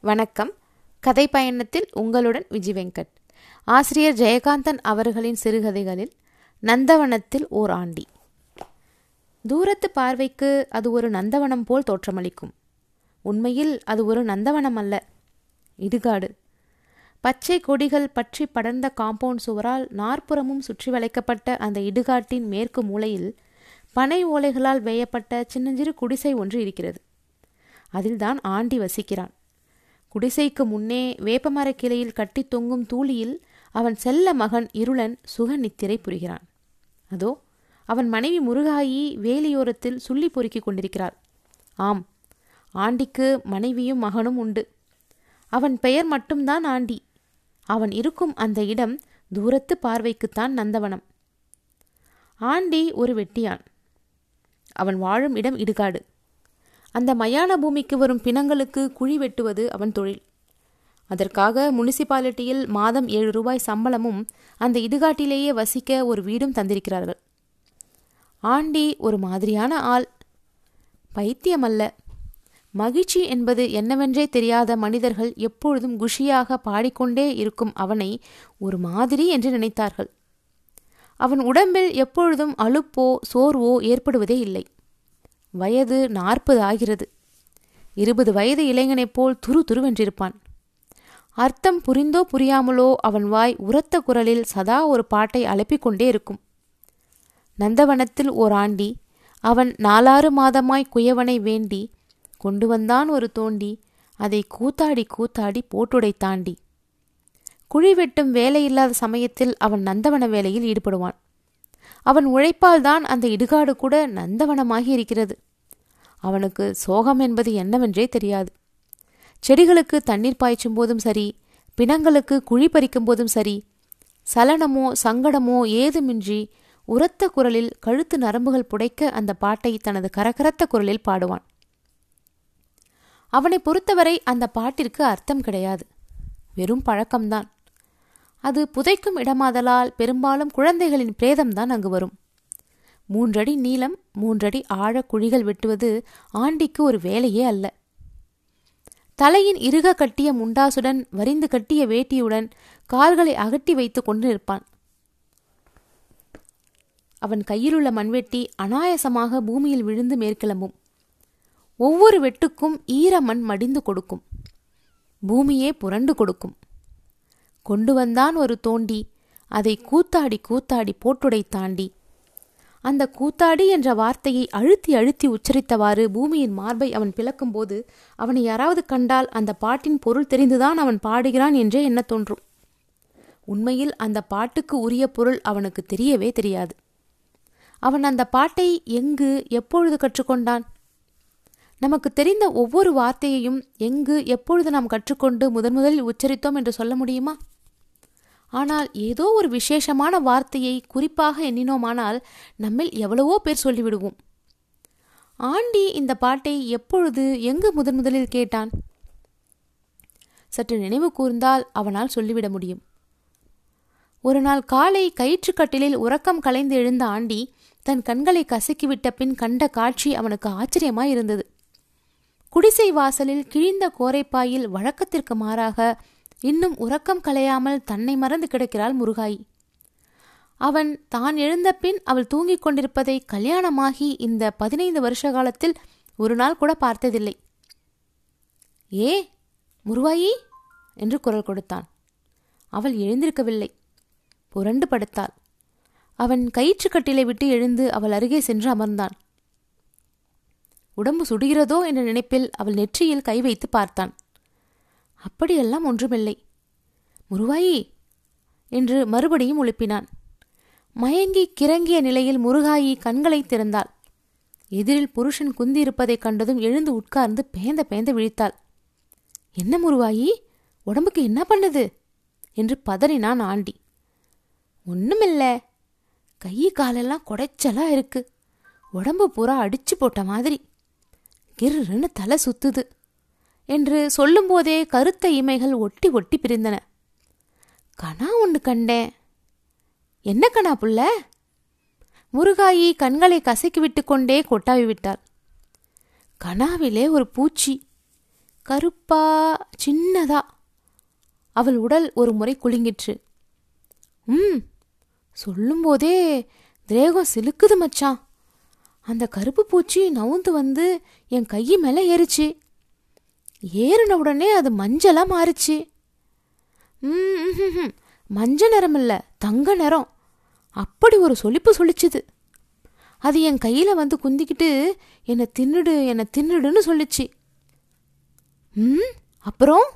வணக்கம். கதை பயணத்தில் உங்களுடன் விஜய் வெங்கட். ஆசிரியர் ஜெயகாந்தன் அவர்களின் சிறுகதைகளில் நந்தவனத்தில் ஓர் ஆண்டி. தூரத்து பார்வைக்கு அது ஒரு நந்தவனம் போல் தோற்றமளிக்கும். உண்மையில் அது ஒரு நந்தவனம் அல்ல இடுகாடு. பச்சை கொடிகள் பற்றி படர்ந்த காம்பவுண்ட் சுவரால் நாற்புறமும் சுற்றி வளைக்கப்பட்ட அந்த இடுகாட்டின் மேற்கு மூலையில் பனை ஓலைகளால் வேயப்பட்ட சின்னஞ்சிறு குடிசை ஒன்று இருக்கிறது. அதில்தான் ஆண்டி வசிக்கிறான். குடிசைக்கு முன்னே வேப்பமரக் கிளையில் கட்டி தொங்கும் தூளியில் அவன் செல்ல மகன் இருளன் சுக நித்திரை புரிகிறான். அதோ அவன் மனைவி முருகாயி வேலியோரத்தில் சுள்ளி பொறுக்கிக் கொண்டிருக்கிறார் ஆம் ஆண்டிக்கு மனைவியும் மகனும் உண்டு. அவன் பெயர் மட்டும்தான் ஆண்டி. அவன் இருக்கும் அந்த இடம் தூரத்து பார்வைக்குத்தான் நந்தவனம். ஆண்டி ஒரு வெட்டியான். அவன் வாழும் இடம் இடுகாடு. அந்த மயான பூமிக்கு வரும் பிணங்களுக்கு குழி வெட்டுவது அவன் தொழில். அதற்காக முனிசிபாலிட்டியில் மாதம் ஏழு ரூபாய் சம்பளமும் அந்த இடுகாட்டிலேயே வசிக்க ஒரு வீடும் தந்திருக்கிறார்கள். ஆண்டி ஒரு மாதிரியான ஆள். பைத்தியமல்ல. மகிழ்ச்சி என்பது என்னவென்றே தெரியாத மனிதர்கள் எப்பொழுதும் குஷியாக பாடிக்கொண்டே இருக்கும் அவனை ஒரு மாதிரி என்று நினைத்தார்கள். அவன் உடம்பில் எப்பொழுதும் அலுப்போ சோர்வோ ஏற்படுவதே இல்லை. வயது நாற்பது ஆகிறது. இருபது வயது இளைஞனைப் போல் துரு துருவென்றிருப்பான். அர்த்தம் புரிந்தோ புரியாமலோ அவன் வாய் உரத்த குரலில் சதா ஒரு பாட்டை அலப்பிக் கொண்டே இருக்கும். நந்தவனத்தில் ஓராண்டி அவன் நாலாறு மாதமாய் குயவனை வேண்டி கொண்டு வந்தான் ஒரு தோண்டி அதை கூத்தாடி கூத்தாடி போட்டுடை தாண்டி குழி வெட்டும் வேலையில்லாத சமயத்தில் அவன் நந்தவன வேலையில் ஈடுபடுவான். அவன் உழைப்பால் தான் அந்த இடுகாடு கூட நந்தவனமாகி இருக்கிறது. அவனுக்கு சோகம் என்பது என்னவென்றே தெரியாது. செடிகளுக்கு தண்ணீர் பாய்ச்சும் போதும் சரி பிணங்களுக்கு குழி பறிக்கும் போதும் சரி சலனமோ சங்கடமோ ஏதுமின்றி உரத்த குரலில் கழுத்து நரம்புகள் புடைக்க அந்த பாட்டை தனது கரகரத்த குரலில் பாடுவான். அவனை பொறுத்தவரை அந்த பாட்டிற்கு அர்த்தம் கிடையாது. வெறும் பழக்கம்தான். அது புதைக்கும் இடமாதலால் பெரும்பாலும் குழந்தைகளின் பிரேதம்தான் அங்கு வரும். மூன்றடி நீளம் மூன்றடி ஆழ குழிகள் வெட்டுவது ஆண்டிக்கு ஒரு வேலையே அல்ல. தலையின் இறுக கட்டிய முண்டாசுடன் வரிந்து கட்டிய வேட்டியுடன் கால்களை அகட்டி வைத்து கொண்டு நிற்பான் அவன் கையிலுள்ள மண்வெட்டி அனாயசமாக பூமியில் விழுந்து மேற்கிளம்பும். ஒவ்வொரு வெட்டுக்கும் ஈரமண் மடிந்து கொடுக்கும். பூமியே புரண்டு கொடுக்கும். கொண்டு வந்தான் ஒரு தோண்டி. அதை கூத்தாடி கூத்தாடி போட்டுடை தாண்டி அந்த கூத்தாடி என்ற வார்த்தையை அழுத்தி அழுத்தி உச்சரித்தவாறு பூமியின் மார்பை அவன் பிளக்கும்போது அவனை யாராவது கண்டால் அந்த பாட்டின் பொருள் தெரிந்துதான் அவன் பாடுகிறான் என்றே என்ன தோன்றும். உண்மையில் அந்த பாட்டுக்கு உரிய பொருள் அவனுக்கு தெரியவே தெரியாது. அவன் அந்த பாட்டை எங்கு எப்பொழுது கற்றுக்கொண்டான்? நமக்கு தெரிந்த ஒவ்வொரு வார்த்தையையும் எங்கு எப்பொழுது நாம் கற்றுக்கொண்டு முதன் முதலில் உச்சரித்தோம் என்று சொல்ல முடியுமா? ஆனால் ஏதோ ஒரு விசேஷமான வார்த்தையை குறிப்பாக எண்ணினோமானால் நம்மில் எவ்வளவோ பேர் சொல்லிவிடுவோம். ஆண்டி இந்த பாட்டை எப்பொழுது எங்கு முதன் முதலில் கேட்டான்? சற்று நினைவு கூர்ந்தால் அவனால் சொல்லிவிட முடியும். ஒரு நாள் காலை கயிற்றுக்கட்டிலில் உறக்கம் கலைந்து எழுந்த ஆண்டி தன் கண்களை கசக்கிவிட்ட பின் கண்ட காட்சி அவனுக்கு ஆச்சரியமாய் இருந்தது. குடிசை வாசலில் கிழிந்த கோரைப்பாயில் வழக்கத்திற்கு மாறாக இன்னும் உறக்கம் கலையாமல் தன்னை மறந்து கிடக்கிறாள் முருகாய். அவன் தான் எழுந்த பின் அவள் தூங்கிக் கொண்டிருப்பதை கல்யாணமாகி இந்த பதினைந்து வருஷ காலத்தில் ஒரு நாள் கூட பார்த்ததில்லை. ஏ முருவாயி என்று குரல் கொடுத்தான். அவள் எழுந்திருக்கவில்லை. புரண்டு படுத்தாள். அவன் கயிற்றுக்கட்டிலை விட்டு எழுந்து அவள் அருகே சென்று அமர்ந்தான். உடம்பு சுடுகிறதோ என்ற நினைப்பில் அவள் நெற்றியில் கை வைத்து பார்த்தான். அப்படியெல்லாம் ஒன்றுமில்லை. முருகாயி! என்று மறுபடியும் உழுப்பினான் மயங்கி கிறங்கிய நிலையில் முருகாயி கண்களை திறந்தாள். எதிரில் புருஷன் குந்தியிருப்பதைக் கண்டதும் எழுந்து உட்கார்ந்து பேந்த பேந்த விழித்தாள். என்ன முருவாயி உடம்புக்கு என்ன பண்ணுது? என்று பதறினான் ஆண்டி. ஒண்ணுமில்ல. கை காலெல்லாம் குடைச்சலா இருக்கு. உடம்பு பூரா அடிச்சு போட்ட மாதிரி. கிருன்னு தலை சுத்துது என்று சொல்லும்போதே கருத்த இமைகள் ஒட்டி ஒட்டி பிரிந்தன. கணா ஒன்று கண்டேன். என்ன கணா புள்ள? முருகாயி கண்களை கசக்கி விட்டு கொண்டே கொட்டாவி விட்டாள். கனாவிலே ஒரு பூச்சி கருப்பா சின்னதா. அவள் உடல் ஒரு முறை குலுங்கிற்று. ம் சொல்லும்போதே திரேகம் சிலுக்குது மச்சான். அந்த கருப்பு பூச்சி நவுந்து வந்து என் கை மேலே ஏறுச்சு. ஏறின உடனே அது மஞ்சளாக மாறுச்சு. ம், ம்ஹும்ஹும். நிறம் இல்லை தங்க நிறம். அப்படி ஒரு சொலிப்பு சொலிச்சுது. அது என் கையில் வந்து குந்திக்கிட்டு என்னை தின்னுடு என்னை தின்னுடுன்னு சொல்லிச்சு. ம் அப்புறம்?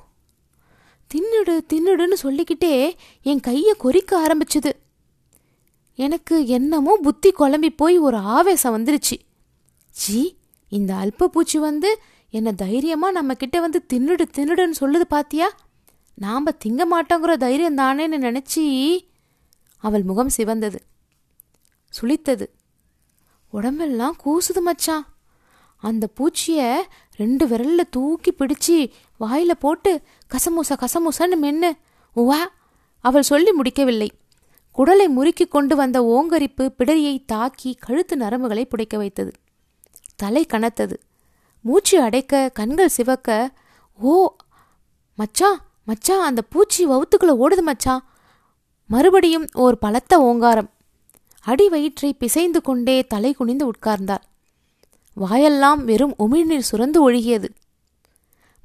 தின்னுடு தின்னுடுன்னு சொல்லிக்கிட்டே என் கையை கொறிக்க ஆரம்பிச்சுது. எனக்கு என்னமோ புத்தி குழம்பி போய் ஒரு ஆவேசம் வந்துருச்சு. ஜி இந்த அல்ப பூச்சி வந்து என்னை தைரியமா நம்ம கிட்ட வந்து தின்னுடு தின்னுடுன்னு சொல்லுது பாத்தியா? நாம திங்க மாட்டோங்கிற தைரியம் தானேன்னு நினைச்சி அவள் முகம் சிவந்தது. சுளித்தது. உடம்பெல்லாம் கூசுது மச்சான். அந்த பூச்சியை ரெண்டு விரல்ல தூக்கி பிடிச்சு வாயில போட்டு கசமுச கசமுசன்னு மென்னு. உவா அவள் சொல்லி முடிக்கவில்லை. குடலை முறுக்கி கொண்டு வந்த ஓங்கரிப்பு பிடரியை தாக்கி கழுத்து நரம்புகளை புடைக்க வைத்தது. தலை கனத்தது. மூச்சு அடைக்க கண்கள் சிவக்க ஓ மச்சான் மச்சான் அந்த பூச்சி வவுத்துக்குள்ள ஓடுது மச்சான் மறுபடியும் ஓர் பலத்த ஓங்காரம். அடி வயிற்றை பிசைந்து கொண்டே தலை குனிந்து உட்கார்ந்தாள். வாயெல்லாம் வெறும் உமிழ்நீர் சுரந்து ஒழுகியது.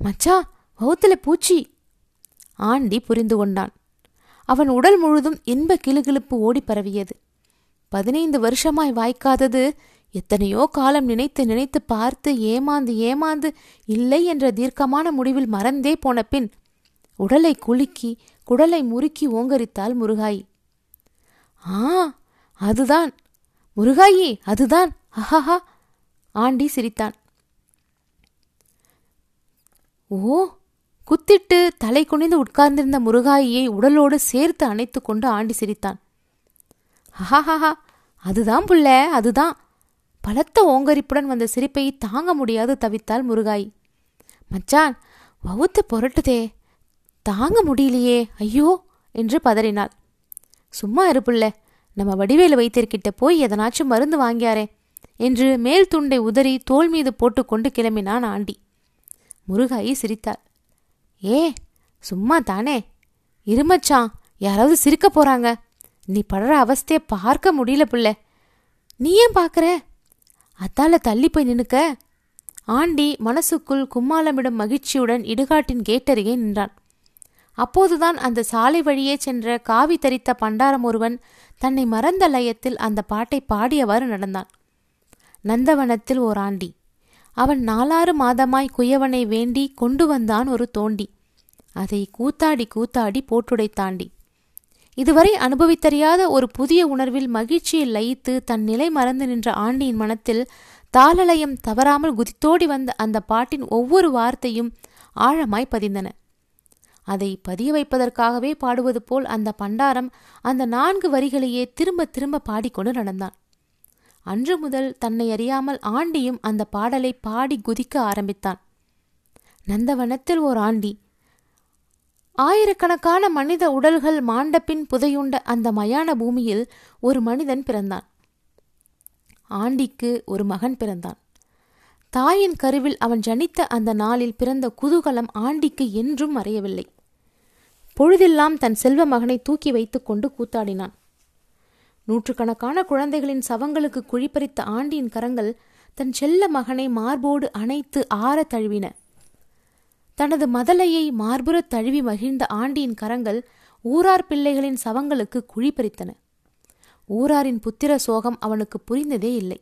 மச்சா வவுத்துல பூச்சி. ஆண்டி புரிந்து கொண்டான். அவன் உடல் முழுதும் இன்ப கிளுகிழுப்பு ஓடி பரவியது. பதினைந்து வருஷமாய் வாய்க்காதது எத்தனையோ காலம் நினைத்து நினைத்து பார்த்து ஏமாந்து ஏமாந்து இல்லை என்ற தீர்க்கமான முடிவில் மறந்தே போன பின் உடலை குலுக்கி குடலை முறுக்கி ஓங்கரித்தாள் முருகாயி. ஆ அதுதான் முருகாயி அதுதான் அஹஹா ஆண்டி சிரித்தான். ஓ குத்திட்டு தலை குனிந்து உட்கார்ந்திருந்த முருகாயியை உடலோடு சேர்த்து அணைத்து கொண்டு ஆண்டி சிரித்தான். ஹஹாஹா அதுதான் புள்ள அதுதான். பலத்த ஓங்கரிப்புடன் வந்த சிரிப்பை தாங்க முடியாது தவித்தாள் முருகாய். மச்சான் வவுத்து புரட்டுதே தாங்க முடியலையே ஐயோ என்று பதறினாள். சும்மா இருப்புள்ள நம்ம வடிவேலு வைத்திருக்கிட்ட போய் எதனாச்சும் மருந்து வாங்கியாரே என்று மேல் துண்டை உதறி தோள் மீது போட்டுக்கொண்டு கிளம்பினான் ஆண்டி. முருகாயி சிரித்தாள். ஏ சும்மா தானே இருமச்சான் யாராவது சிரிக்க போறாங்க. நீ படுற அவஸ்தைய பார்க்க முடியல புள்ள. நீ ஏன் பார்க்கற? அத்தால தள்ளி போய் நின்னுக்க. ஆண்டி மனசுக்குள் கும்மாளமிடும் மகிழ்ச்சியுடன் இடுகாட்டின் கேட்டருகே நின்றான். அப்போதுதான் அந்த சாலை வழியே சென்ற காவி தரித்த பண்டாரம் ஒருவன் தன்னை மறந்த லயத்தில் அந்த பாட்டை பாடியவாறு நடந்தான். நந்தவனத்தில் ஓர் ஆண்டி. அவன் நாலாறு மாதமாய் குயவனை வேண்டி கொண்டு வந்தான் ஒரு தோண்டி. அதை கூத்தாடி கூத்தாடி போட்டுடைத்தாண்டி. இதுவரை அனுபவித்தறியாத ஒரு புதிய உணர்வில் மகிழ்ச்சியில் லயித்து தன் நிலை மறந்து நின்ற ஆண்டியின் மனத்தில் தாளலயம் தவறாமல் குதித்தோடி வந்த அந்த பாட்டின் ஒவ்வொரு வார்த்தையும் ஆழமாய் பதிந்தன. அதை பதிய வைப்பதற்காகவே பாடுவது போல் அந்த பண்டாரம் அந்த நான்கு வரிகளையே திரும்ப திரும்ப பாடிக்கொண்டு நடந்தான். அன்று முதல் தன்னை அறியாமல் ஆண்டியும் அந்த பாடலை பாடி குதிக்க ஆரம்பித்தான். நந்தவனத்தில் ஓர் ஆண்டி. ஆயிரக்கணக்கான மனித உடல்கள் மாண்டபின் புதையுண்ட அந்த மயான பூமியில் ஒரு மனிதன் பிறந்தான். ஆண்டிக்கு ஒரு மகன் பிறந்தான். தாயின் கருவில் அவன் ஜனித்த அந்த நாளில் பிறந்த குதூகலம் ஆண்டிக்கு என்றும் மறையவில்லை. பொழுதெல்லாம் தன் செல்வ மகனை தூக்கி வைத்துக் கொண்டு கூத்தாடினான். நூற்றுக்கணக்கான குழந்தைகளின் சவங்களுக்கு குழிப்பறித்த ஆண்டியின் கரங்கள் தன் செல்ல மகனை மார்போடு அணைத்து ஆற தழுவின. தனது மதலையை மார்புறத் தழுவி மகிழ்ந்த ஆண்டியின் கரங்கள் ஊரார் பிள்ளைகளின் சவங்களுக்கு குழிப்பறித்தன. ஊராரின் புத்திர சோகம் அவனுக்கு புரிந்ததே இல்லை.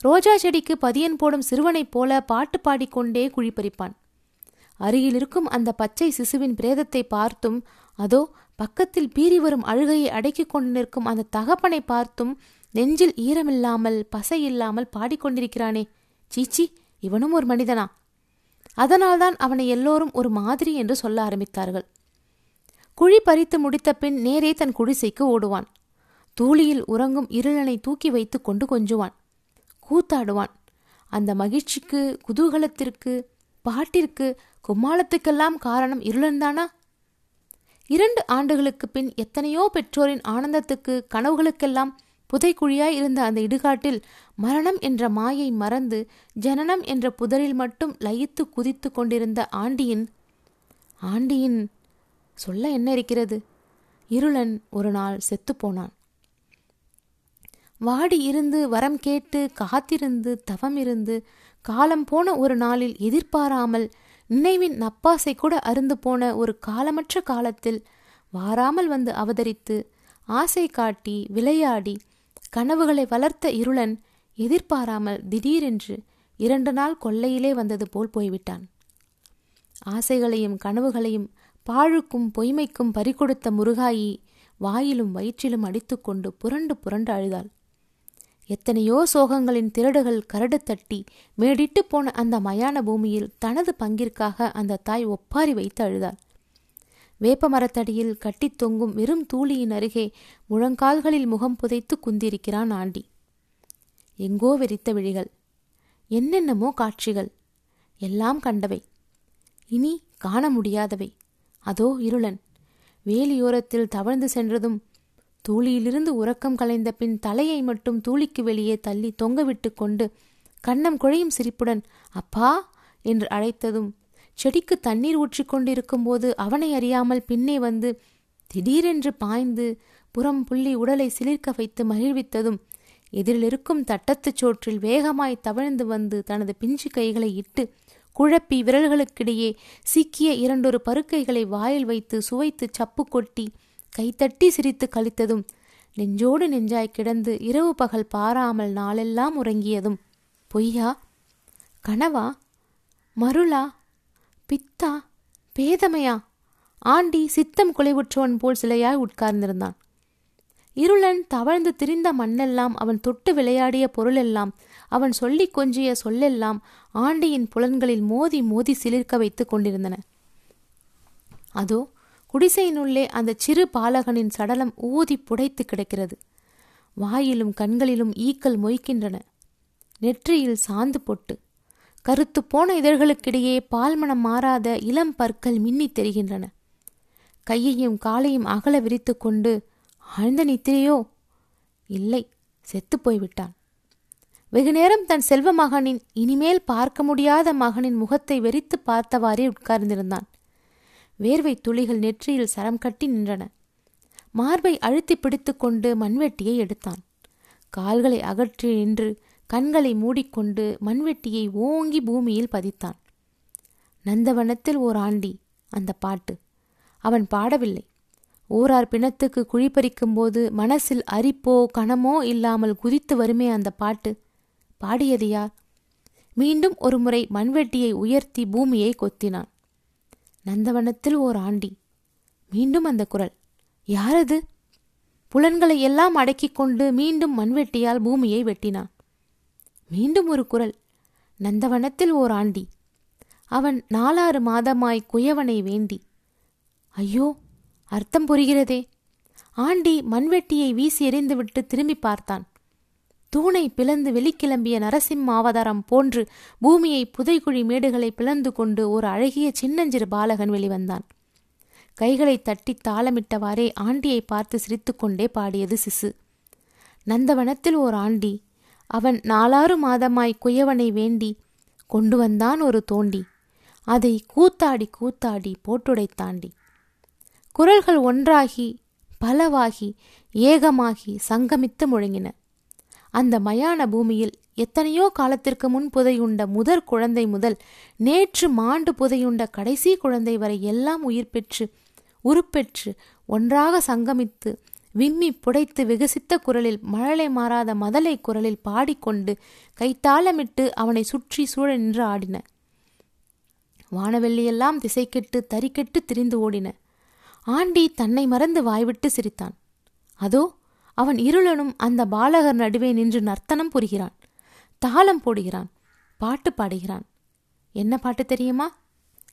ரோஜா செடிக்கு பதியன் போடும் சிறுவனைப் போல பாட்டு பாடிக்கொண்டே குழிப்பறிப்பான். அருகிலிருக்கும் அந்த பச்சை சிசுவின் பிரேதத்தை பார்த்தும் அதோ பக்கத்தில் பீறி வரும் அழுகையை அடக்கிக் கொண்டு நிற்கும் அந்த தகப்பனை பார்த்தும் நெஞ்சில் ஈரமில்லாமல் பசை இல்லாமல் பாடிக்கொண்டிருக்கிறானே. சீச்சி இவனும் ஒரு மனிதனா? அதனால்தான் அவனை எல்லோரும் ஒரு மாதிரி என்று சொல்ல ஆரம்பித்தார்கள். குழி பறித்து முடித்த பின் நேரே தன் குடிசைக்கு ஓடுவான். தூளியில் உறங்கும் இருளனை தூக்கி வைத்து கொண்டு கொஞ்சுவான். கூத்தாடுவான். அந்த மகிழ்ச்சிக்கு குதூகலத்திற்கு பாட்டிற்கு கும்மாளத்துக்கெல்லாம் காரணம் இருளன்தானா இரண்டு ஆண்டுகளுக்கு பின் எத்தனையோ பெற்றோரின் ஆனந்தத்துக்கு கனவுகளுக்கெல்லாம் புதைக்குழியாய் இருந்த அந்த இடுகாட்டில் மரணம் என்ற மாயை மறந்து ஜனனம் என்ற புதரில் மட்டும் லயித்து குதித்து கொண்டிருந்த ஆண்டியின் ஆண்டியின் சொல்ல என்ன இருக்கிறது? இருளன் ஒரு நாள் செத்துப்போனான் வாடி இருந்து வரம் கேட்டு காத்திருந்து தவம் இருந்து காலம் போன ஒரு நாளில் எதிர்பாராமல் நினைவின் நப்பாசை கூட அருந்து போன ஒரு காலமற்ற காலத்தில் வாராமல் வந்து அவதரித்து ஆசை காட்டி விளையாடி கனவுகளை வளர்த்த இருளன் எதிர்பாராமல் திடீரென்று இரண்டு நாள் கொள்ளையிலே வந்தது போல் போய்விட்டான். ஆசைகளையும் கனவுகளையும் பாழுக்கும் பொய்மைக்கும் பறிகொடுத்த முருகாயி வாயிலும் வயிற்றிலும் அடித்துக்கொண்டு புரண்டு புரண்டு அழுதாள். எத்தனையோ சோகங்களின் திரடுகள் கரடு தட்டி மேடிட்டு போன அந்த மயான பூமியில் தனது பங்கிற்காக அந்த தாய் ஒப்பாரி வைத்து அழுதாள். வேப்ப மரத்தடியில் கட்டித் தொங்கும் வெறும் தூளியின் அருகே முழங்கால்களில் முகம் புதைத்து குந்திருக்கிறான் ஆண்டி. எங்கோ வெறித்த விழிகள் என்னென்னமோ காட்சிகள் எல்லாம் கண்டவை. இனி காண முடியாதவை. அதோ இருளன் வேலியோரத்தில் தவழ்ந்து சென்றதும் தூளியிலிருந்து உறக்கம் கலைந்த பின் தலையை மட்டும் தூளிக்கு வெளியே தள்ளி தொங்கவிட்டு கொண்டு கண்ணம் குழையும் சிரிப்புடன் அப்பா! என்று அழைத்ததும் செடிக்கு தண்ணீர் ஊற்றி கொண்டிருக்கும் போது அவனை அறியாமல் பின்னே வந்து திடீரென்று பாய்ந்து புறம் புள்ளி உடலை சிலிர்க்க வைத்து மகிழ்வித்ததும் எதிரிலிருக்கும் தட்டத்துச் சோற்றில் வேகமாய் தவழ்ந்து வந்து தனது பிஞ்சு கைகளை இட்டு குழப்பி விரல்களுக்கிடையே சிக்கிய இரண்டொரு பருக்கைகளை வாயில் வைத்து சுவைத்து சப்பு கொட்டி கைத்தட்டி சிரித்து கழித்ததும் நெஞ்சோடு நெஞ்சாய் கிடந்து இரவு பகல் பாராமல் நாளெல்லாம் உறங்கியதும் பொய்யா கனவா மருளா பித்தா பேதமையா ஆண்டி சித்தம் குலைவுற்றவன் போல் சிலையாய் உட்கார்ந்திருந்தான். இருளன் தவழ்ந்து திரிந்த மண்ணெல்லாம் அவன் தொட்டு விளையாடிய பொருளெல்லாம் அவன் சொல்லிக் கொஞ்சிய சொல்லெல்லாம் ஆண்டியின் புலன்களில் மோதி மோதி சிலிர்க்க வைத்துக் கொண்டிருந்தன. அதோ குடிசையினுள்ளே அந்த சிறு பாலகனின் சடலம் ஊதி புடைத்து கிடக்கிறது. வாயிலும் கண்களிலும் ஈக்கள் மொய்க்கின்றன. நெற்றியில் சாந்து பொட்டு. கருத்து போன இதழ்களுக்கிடையே பால்மணம் மாறாத இளம் பற்கள் மின்னித் தெரிகின்றன. கையையும் காலையும் அகல விரித்து கொண்டு ஆழ்ந்த நித்திரையோ? இல்லை செத்து போய்விட்டான். வெகு நேரம் தன் செல்வ மகனின் இனிமேல் பார்க்க முடியாத மகனின் முகத்தை வெறித்து பார்த்தவாறே உட்கார்ந்திருந்தான். வேர்வை துளிகள் நெற்றியில் சரம் கட்டி நின்றன. மார்பை அழுத்தி பிடித்துக்கொண்டு மண்வெட்டியை எடுத்தான். கால்களை அகற்றி நின்று கண்களை மூடிக்கொண்டு மண்வெட்டியை ஓங்கி பூமியில் பதித்தான். நந்தவனத்தில் ஓர் ஆண்டி அந்த பாட்டு. அவன் பாடவில்லை. ஊரார் பிணத்துக்கு குழிப்பறிக்கும் போது மனசில் அரிப்போ கணமோ இல்லாமல் குதித்து வருமே அந்த பாட்டு. பாடியது யார்? மீண்டும் ஒருமுறை மண்வெட்டியை உயர்த்தி பூமியை கொத்தினான். நந்தவனத்தில் ஓர் ஆண்டி. மீண்டும் அந்த குரல். யாரது? புலன்களை எல்லாம் அடக்கிக் கொண்டு மீண்டும் மண்வெட்டியால் பூமியை வெட்டினான் மீண்டும் ஒரு குரல். நந்தவனத்தில் ஓர் ஆண்டி. அவன் நாலாறு மாதமாய் குயவனை வேண்டி. ஐயோ அர்த்தம் புரிகிறதே. ஆண்டி மண்வெட்டியை வீசி எறிந்துவிட்டு திரும்பி பார்த்தான். தூணை பிளந்து வெளிக்கிளம்பிய நரசிம்ம அவதாரம் போன்று பூமியை புதைக்குழி மேடுகளை பிளந்து கொண்டு ஒரு அழகிய சின்னஞ்சிறு பாலகன் வெளிவந்தான். கைகளை தட்டி தாளமிட்டவாறே ஆண்டியை பார்த்து சிரித்துக்கொண்டே பாடியது சிசு. நந்தவனத்தில் ஓர் ஆண்டி அவன் நாலாறு மாதமாய் குயவனை வேண்டி கொண்டு வந்தான் ஒரு தோண்டி. அதை கூத்தாடி கூத்தாடி போட்டுடைத்தாண்டி குரல்கள் ஒன்றாகி பலவாகி ஏகமாகி சங்கமித்து முழங்கின. அந்த மயான பூமியில் எத்தனையோ காலத்திற்கு முன் புதையுண்ட முதற் குழந்தை முதல் நேற்று மாண்டு புதையுண்ட கடைசி குழந்தை வரை எல்லாம் உயிர் பெற்று உருப்பெற்று ஒன்றாக சங்கமித்து விம்மி புடைத்து விகசித்த குரலில் மழலை மாறாத மதலை குரலில் பாடிக்கொண்டு கைத்தாளமிட்டு அவனை சுற்றி சூழ நின்று ஆடின. வானவெள்ளியெல்லாம் திசைக்கெட்டு தறிக்கெட்டு திரிந்து ஓடின. ஆண்டி தன்னை மறந்து வாய்விட்டு சிரித்தான். அதோ அவன் இருளனும் அந்த பாலகர் நடுவே நின்று நர்த்தனம் புரிகிறான். தாளம் போடுகிறான். பாட்டு பாடுகிறான். என்ன பாட்டு தெரியுமா?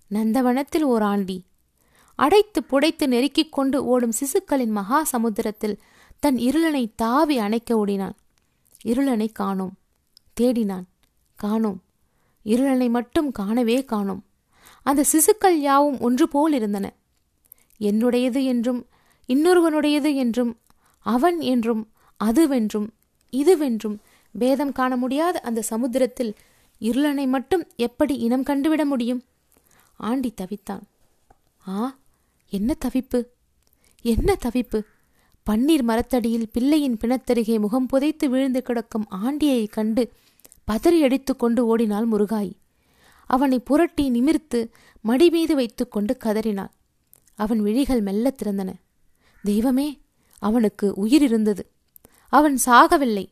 நந்தவனத்தில் ஓர் ஆண்டி. அடைத்து புடைத்து நெருக்கிக் கொண்டு ஓடும் சிசுக்களின் மகா சமுத்திரத்தில் தன் இருளனை தாவி அணைக்க ஓடினான். இருளனை காணோம். தேடினான். காணோம். இருளனை மட்டும் காணவே காணோம். அந்த சிசுக்கள் யாவும் ஒன்று போல் இருந்தன. என்னுடையது என்றும் இன்னொருவனுடையது என்றும் அவன் என்றும் அதுவென்றும் இதுவென்றும் பேதம் காண முடியாத அந்த சமுத்திரத்தில் இருளனை மட்டும் எப்படி இனம் கண்டுவிட முடியும்? ஆண்டி தவித்தான். ஆ என்ன தவிப்பு? என்ன தவிப்பு? பன்னீர் மரத்தடியில் பிள்ளையின் பிணத்தருகே முகம் புதைத்து விழுந்து கிடக்கும் ஆண்டியை கண்டு பதறி அடித்து கொண்டு ஓடினாள் முருகாய். அவனை புரட்டி நிமிர்த்து மடி மீது வைத்துக்கொண்டு கதறினாள். அவன் விழிகள் மெல்ல திறந்தன. தெய்வமே அவனுக்கு உயிர் இருந்தது அவன் சாகவில்லை.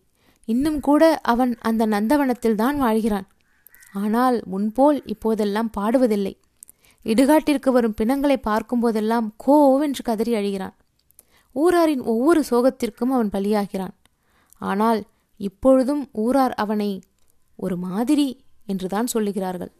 இன்னும் கூட அவன் அந்த நந்தவனத்தில் தான் வாழ்கிறான். ஆனால் முன்போல் இப்போதெல்லாம் பாடுவதில்லை. இடுகாட்டிற்கு வரும் பிணங்களை பார்க்கும்போதெல்லாம் கோவென்று கதறி அழுகிறான். ஊராரின் ஒவ்வொரு சோகத்திற்கும் அவன் பலியாகிறான். ஆனால் இப்பொழுதும் ஊரார் அவனை ஒரு மாதிரி என்றுதான் சொல்லுகிறார்கள்.